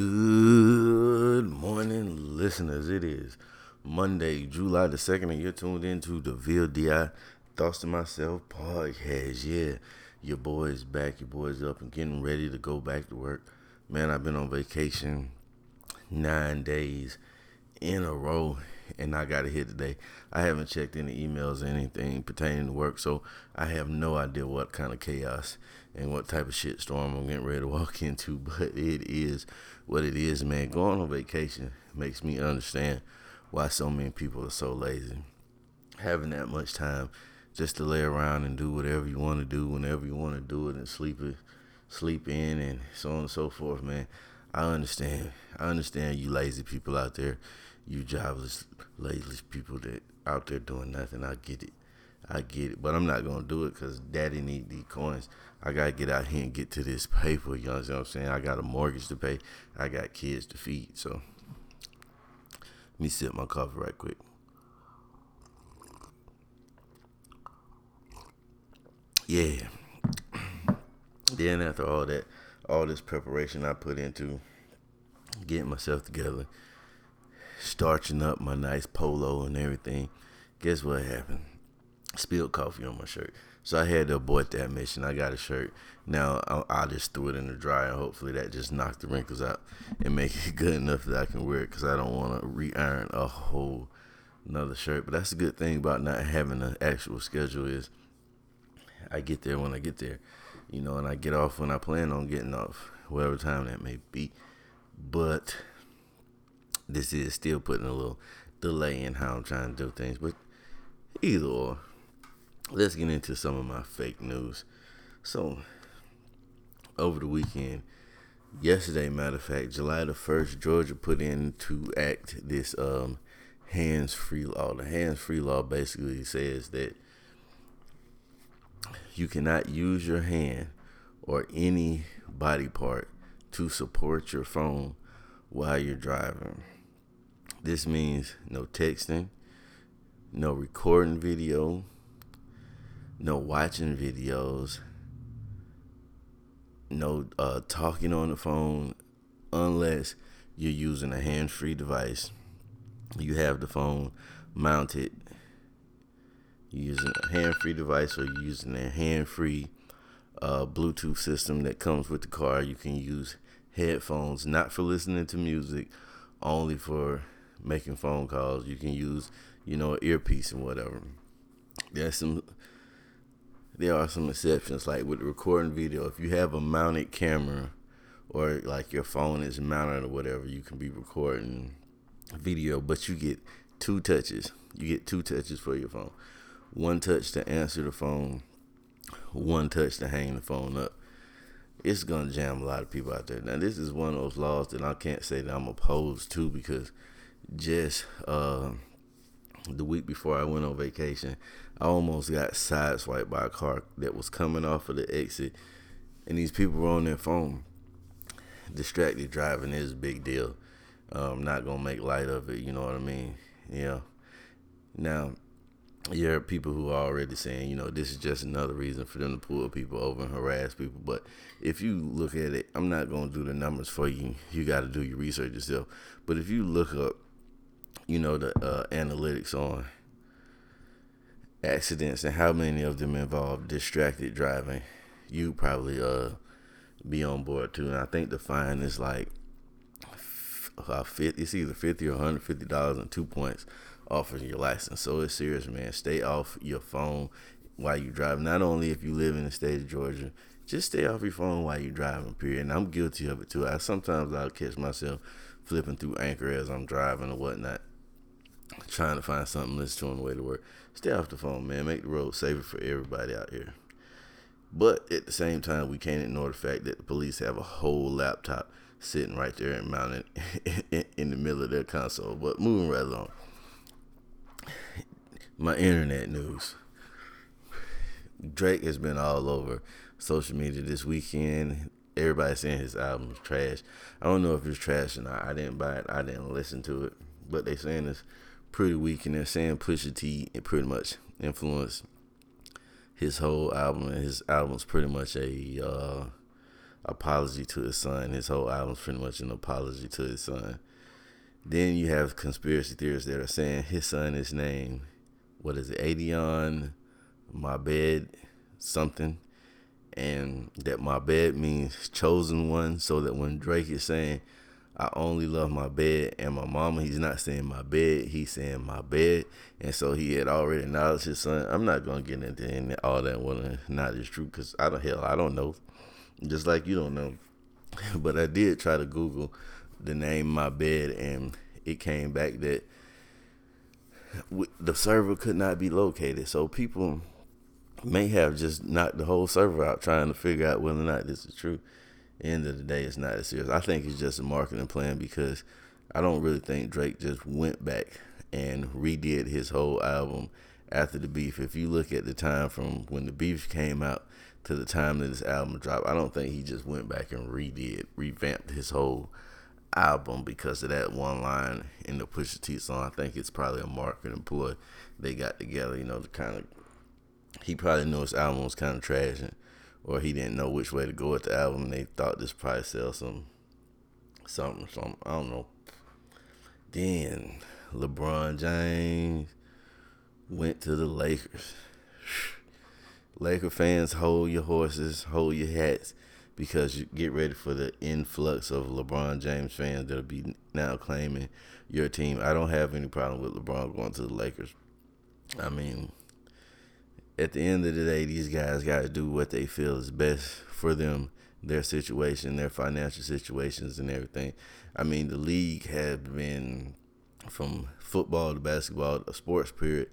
Good morning, listeners. It is Monday, July the 2nd, and you're tuned into the VLDI Thoughts to Myself podcast. Yeah, your boy's back, your boy's up and getting ready to go back to work. Man, I've been on vacation nine days in a row, and I got it here today. I haven't checked any emails or anything pertaining to work, so I have no idea what kind of chaos and what type of shit storm I'm getting ready to walk into. But it is what it is, man. Going on vacation makes me understand why so many people are so lazy. Having that much time just to lay around and do whatever you want to do whenever you want to do it and sleep it, sleep in and so on and so forth, man. I understand. I understand you lazy people out there, you jobless, lazy people that out there doing nothing. I get it. I get it, but I'm not gonna do it because Daddy need these coins. I gotta get out here and get to this paper. You know what I'm saying? I got a mortgage to pay. I got kids to feed. So let me sip my coffee right quick. Yeah. Then after all that, all this preparation I put into getting myself together, starching up my nice polo and everything, guess what happened? Spilled coffee on my shirt. So I had to abort that mission. I got a shirt. Now I, I just threw it in the dryer. Hopefully that just knocked the wrinkles out and make it good enough that I can wear it because I don't want to re-iron a whole another shirt. But that's the good thing about not having an actual schedule is I get there when I get there, you know, and I get off when I plan on getting off, whatever time that may be. But this is still putting a little delay in how I'm trying to do things. But either or, let's get into some of my fake news. So, over the weekend, yesterday, matter of fact, July the 1st, Georgia put into act this um, hands free law. The hands free law basically says that you cannot use your hand or any body part to support your phone while you're driving. This means no texting, no recording video, no watching videos, no uh, talking on the phone unless you're using a hands free device. You have the phone mounted You're using a hand free device or using a hand free uh, Bluetooth system that comes with the car. You can use headphones, not for listening to music, only for making phone calls. You can use, you know, earpiece and whatever. There's some there are some exceptions, like with recording video. If you have a mounted camera or like your phone is mounted or whatever, you can be recording video, but you get two touches. You get two touches for your phone one touch to answer the phone, one touch to hang the phone up. It's gonna jam a lot of people out there. Now this is one of those laws that I can't say that I'm opposed to because just uh, the week before I went on vacation, I almost got sideswiped by a car that was coming off of the exit, and these people were on their phone. Distracted driving is a big deal. I'm not gonna make light of it. You know what I mean? Yeah. Now you are people who are already saying, you know, this is just another reason for them to pull people over and harass people. But if you look at it, I'm not to do the numbers for you. You got to do your research yourself. But if you look up, you know, the uh, analytics on accidents and how many of them involve distracted driving, you probably uh be on board too. And I think the fine is like uh, 50, it's either 50 or 150 dollars and two points off of your license. So it's serious, man. Stay off your phone while you drive. Not only if you live in the state of Georgia, just stay off your phone while you're driving. Period. And I'm guilty of it too. I sometimes I'll catch myself flipping through Anchor as I'm driving or whatnot, trying to find something to listen to on the way to work. Stay off the phone, man. Make the road safer for everybody out here. But at the same time, we can't ignore the fact that the police have a whole laptop sitting right there and mounted in the middle of their console. But moving right along my internet news. Drake has been all over social media this weekend. Everybody's saying his album is trash. I don't know if it's trash or not. I didn't buy it. I didn't listen to it. But they saying it's pretty weak, and they're saying Pusha T pretty much influenced his whole album. And his album's pretty much a uh, apology to his son. His whole album's pretty much an apology to his son. Then you have conspiracy theorists that are saying his son is named, what is it, Adonis, my bed, something. And that my bed means chosen one, so that when Drake is saying, I only love my bed and my mama. He's not saying my bed, he's saying my bed. And so he had already acknowledged his son. I'm not gonna get into all that whether not is true because I don't hell I don't know. Just like you don't know. But I did try to Google the name my bed and it came back that the server could not be located. So people may have just knocked the whole server out trying to figure out whether or not this is true end of the day, it's not as serious. I think it's just a marketing plan because I don't really think Drake just went back and redid his whole album after the beef. If you look at the time from when the beef came out to the time that this album dropped, I don't think he just went back and redid, revamped his whole album because of that one line in the Pusha T song. I think it's probably a marketing ploy they got together, you know, to kind of. He probably knew his album was kind of trash and or he didn't know which way to go with the album. They thought this probably sell some something, something. I don't know. Then LeBron James went to the Lakers. Laker fans, hold your horses, hold your hats, because you get ready for the influx of LeBron James fans that'll be now claiming your team. I don't have any problem with LeBron going to the Lakers. I mean, at the end of the day, these guys got to do what they feel is best for them, their situation, their financial situations, and everything. I mean, the league has been from football to basketball, a sports period.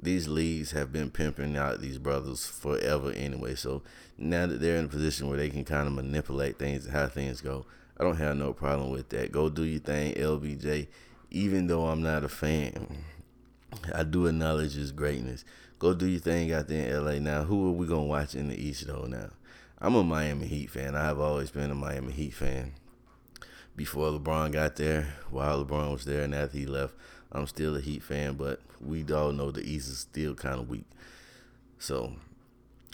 These leagues have been pimping out these brothers forever anyway. So now that they're in a position where they can kind of manipulate things and how things go, I don't have no problem with that. Go do your thing, LBJ. Even though I'm not a fan, I do acknowledge his greatness go do your thing out there in LA. Now, who are we gonna watch in the East though? Now, I'm a Miami Heat fan. I have always been a Miami Heat fan. Before LeBron got there, while LeBron was there, and after he left, I'm still a Heat fan. But we all know the East is still kind of weak. So,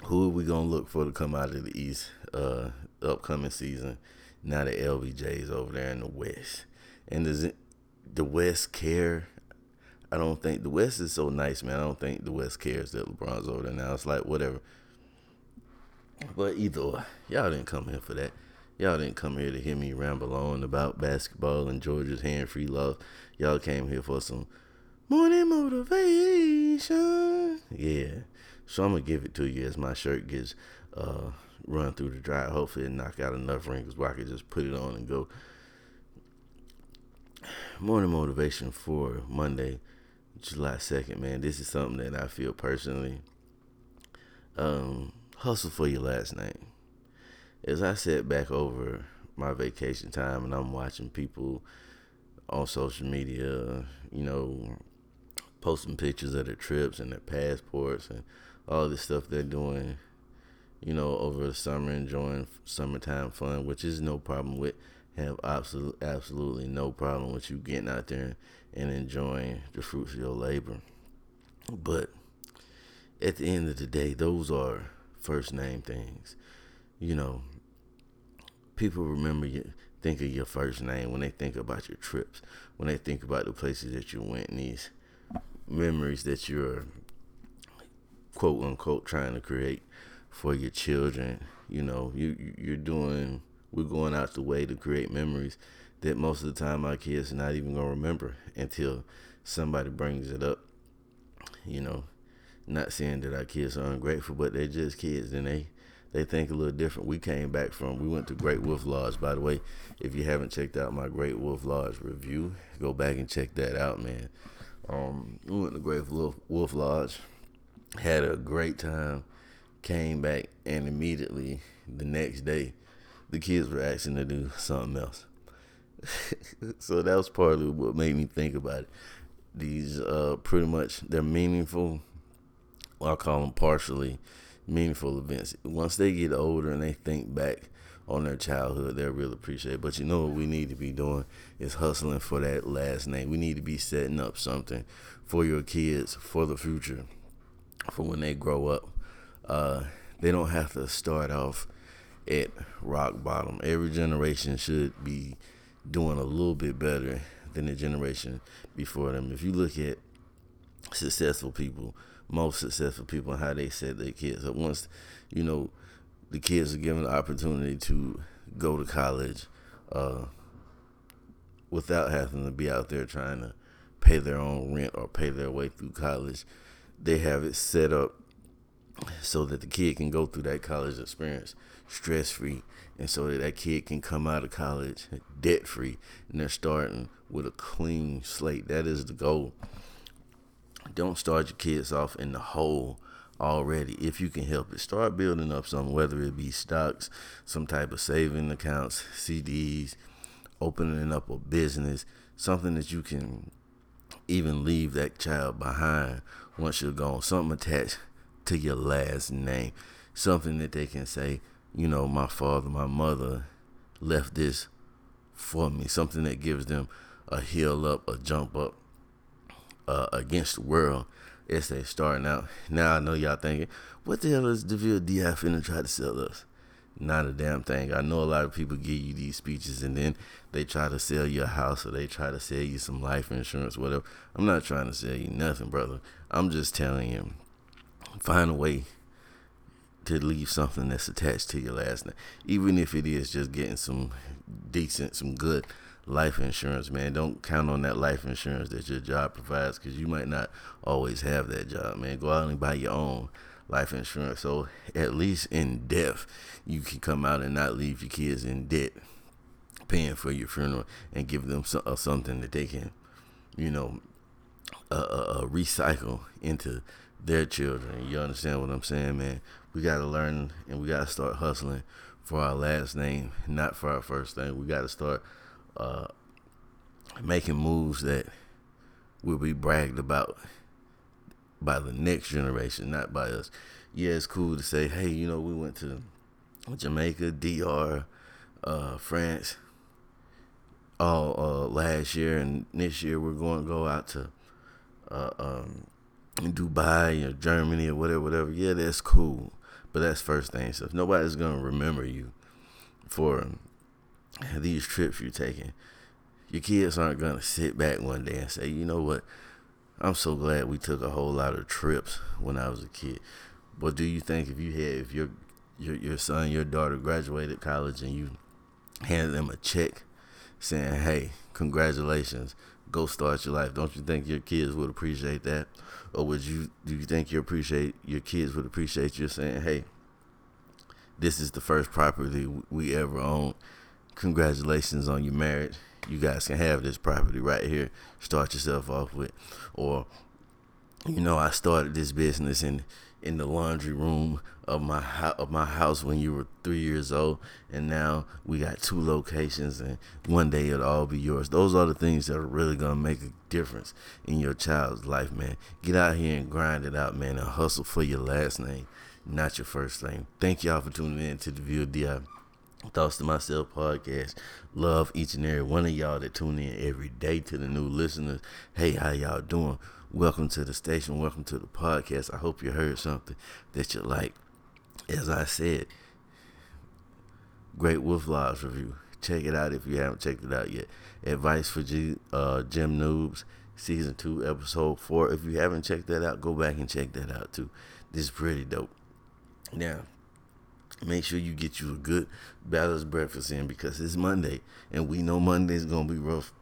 who are we gonna look for to come out of the East uh, upcoming season? Now that LBJ is over there in the West, and does it, the West care I don't think the West is so nice, man. I don't think the West cares that LeBron's over there now. It's like whatever. But either way, y'all didn't come here for that. Y'all didn't come here to hear me ramble on about basketball and Georgia's hand free love. Y'all came here for some morning motivation. Yeah. So I'm gonna give it to you as my shirt gets uh, run through the dryer. Hopefully it knock out enough wrinkles where I can just put it on and go. Morning motivation for Monday, July 2nd, man. This is something that I feel personally. Um, hustle for your last name. As I sat back over my vacation time and I'm watching people on social media, you know, posting pictures of their trips and their passports and all this stuff they're doing, you know, over the summer, enjoying summertime fun, which is no problem with. Have absolute, absolutely no problem with you getting out there and enjoying the fruits of your labor. But at the end of the day, those are first name things. You know, people remember you think of your first name when they think about your trips, when they think about the places that you went and these memories that you're quote unquote trying to create for your children. You know, you you're doing we're going out the way to create memories that most of the time our kids are not even gonna remember until somebody brings it up. You know, not saying that our kids are ungrateful, but they're just kids and they they think a little different. We came back from we went to Great Wolf Lodge. By the way, if you haven't checked out my Great Wolf Lodge review, go back and check that out, man. Um, we went to Great Wolf, Wolf Lodge, had a great time, came back, and immediately the next day, the kids were asking to do something else. so that was part of what made me think about it. These uh, pretty much they're meaningful. I call them partially meaningful events. Once they get older and they think back on their childhood, they'll really appreciate it. But you know what we need to be doing is hustling for that last name. We need to be setting up something for your kids for the future, for when they grow up. Uh, they don't have to start off at rock bottom. Every generation should be doing a little bit better than the generation before them. If you look at successful people, most successful people, and how they set their kids up, once you know the kids are given the opportunity to go to college uh, without having to be out there trying to pay their own rent or pay their way through college, they have it set up so that the kid can go through that college experience stress free and so that that kid can come out of college debt free and they're starting with a clean slate. That is the goal. Don't start your kids off in the hole already. If you can help it start building up some whether it be stocks some type of saving accounts cds opening up a business something that you can even leave that child behind once you're gone. Something attached to your last name. Something that they can say you know my father my mother left this for me something that gives them a heal up a jump up uh, against the world as they starting out. Now I know y'all thinking, what the hell is DeVille DI finna try to sell us? Not a damn thing. I know a lot of people give you these speeches and then they try to sell you a house or they try to sell you some life insurance, whatever. I'm not trying to sell you nothing, brother. I'm just telling you, find a way to leave something that's attached to your last name, even if it is just getting some decent, some good life insurance, man. Don't count on that life insurance that your job provides because you might not always have that job, man. Go out and buy your own life insurance. So at least in death, you can come out and not leave your kids in debt, paying for your funeral and give them so, uh, something that they can, you know, uh, uh, uh, recycle into their children. You understand what I'm saying, man? We got to learn and we got to start hustling for our last name, not for our first name. We got to start uh, making moves that will be bragged about by the next generation, not by us. Yeah, it's cool to say, hey, you know, we went to Jamaica, DR, uh, France, all uh, last year, and this year we're going to go out to uh, um, Dubai or Germany or whatever, whatever. Yeah, that's cool, but that's first thing. So if nobody's gonna remember you for these trips you're taking, your kids aren't gonna sit back one day and say, you know what, I'm so glad we took a whole lot of trips when I was a kid. But do you think if you had if your your your son, your daughter graduated college and you handed them a check saying, Hey, congratulations, go start your life, don't you think your kids would appreciate that? Or would you do you think you appreciate your kids would appreciate you saying, Hey, this is the first property we ever own. congratulations on your marriage. You guys can have this property right here. Start yourself off with, or you know, I started this business in in the laundry room of my ho- of my house when you were three years old, and now we got two locations, and one day it'll all be yours. Those are the things that are really gonna make a difference in your child's life, man. Get out here and grind it out, man, and hustle for your last name, not your first name. Thank y'all for tuning in to the View DI. Thoughts to Myself podcast. Love each and every one of y'all that tune in every day to the new listeners. Hey, how y'all doing? Welcome to the station. Welcome to the podcast. I hope you heard something that you like. As I said, Great Wolf Lodge review. Check it out if you haven't checked it out yet. Advice for G, uh, Gym Noobs, season two, episode four. If you haven't checked that out, go back and check that out too. This is pretty dope. Now, make sure you get you a good balanced breakfast in because it's Monday and we know Monday's gonna be rough.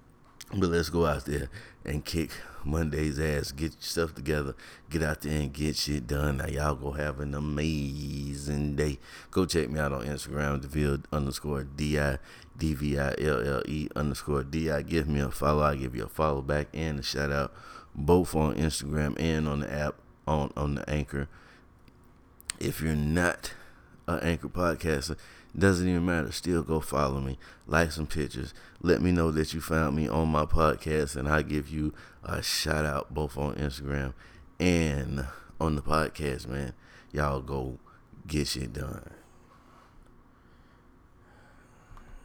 But let's go out there and kick Monday's ass. Get yourself together. Get out there and get shit done. Now y'all go have an amazing day. Go check me out on Instagram, Deville underscore D I D V I L L E underscore D I. Give me a follow. I give you a follow back and a shout out both on Instagram and on the app on on the anchor. If you're not an anchor podcaster, doesn't even matter. Still go follow me, like some pictures. Let me know that you found me on my podcast, and I give you a shout out both on Instagram and on the podcast, man. Y'all go get shit done.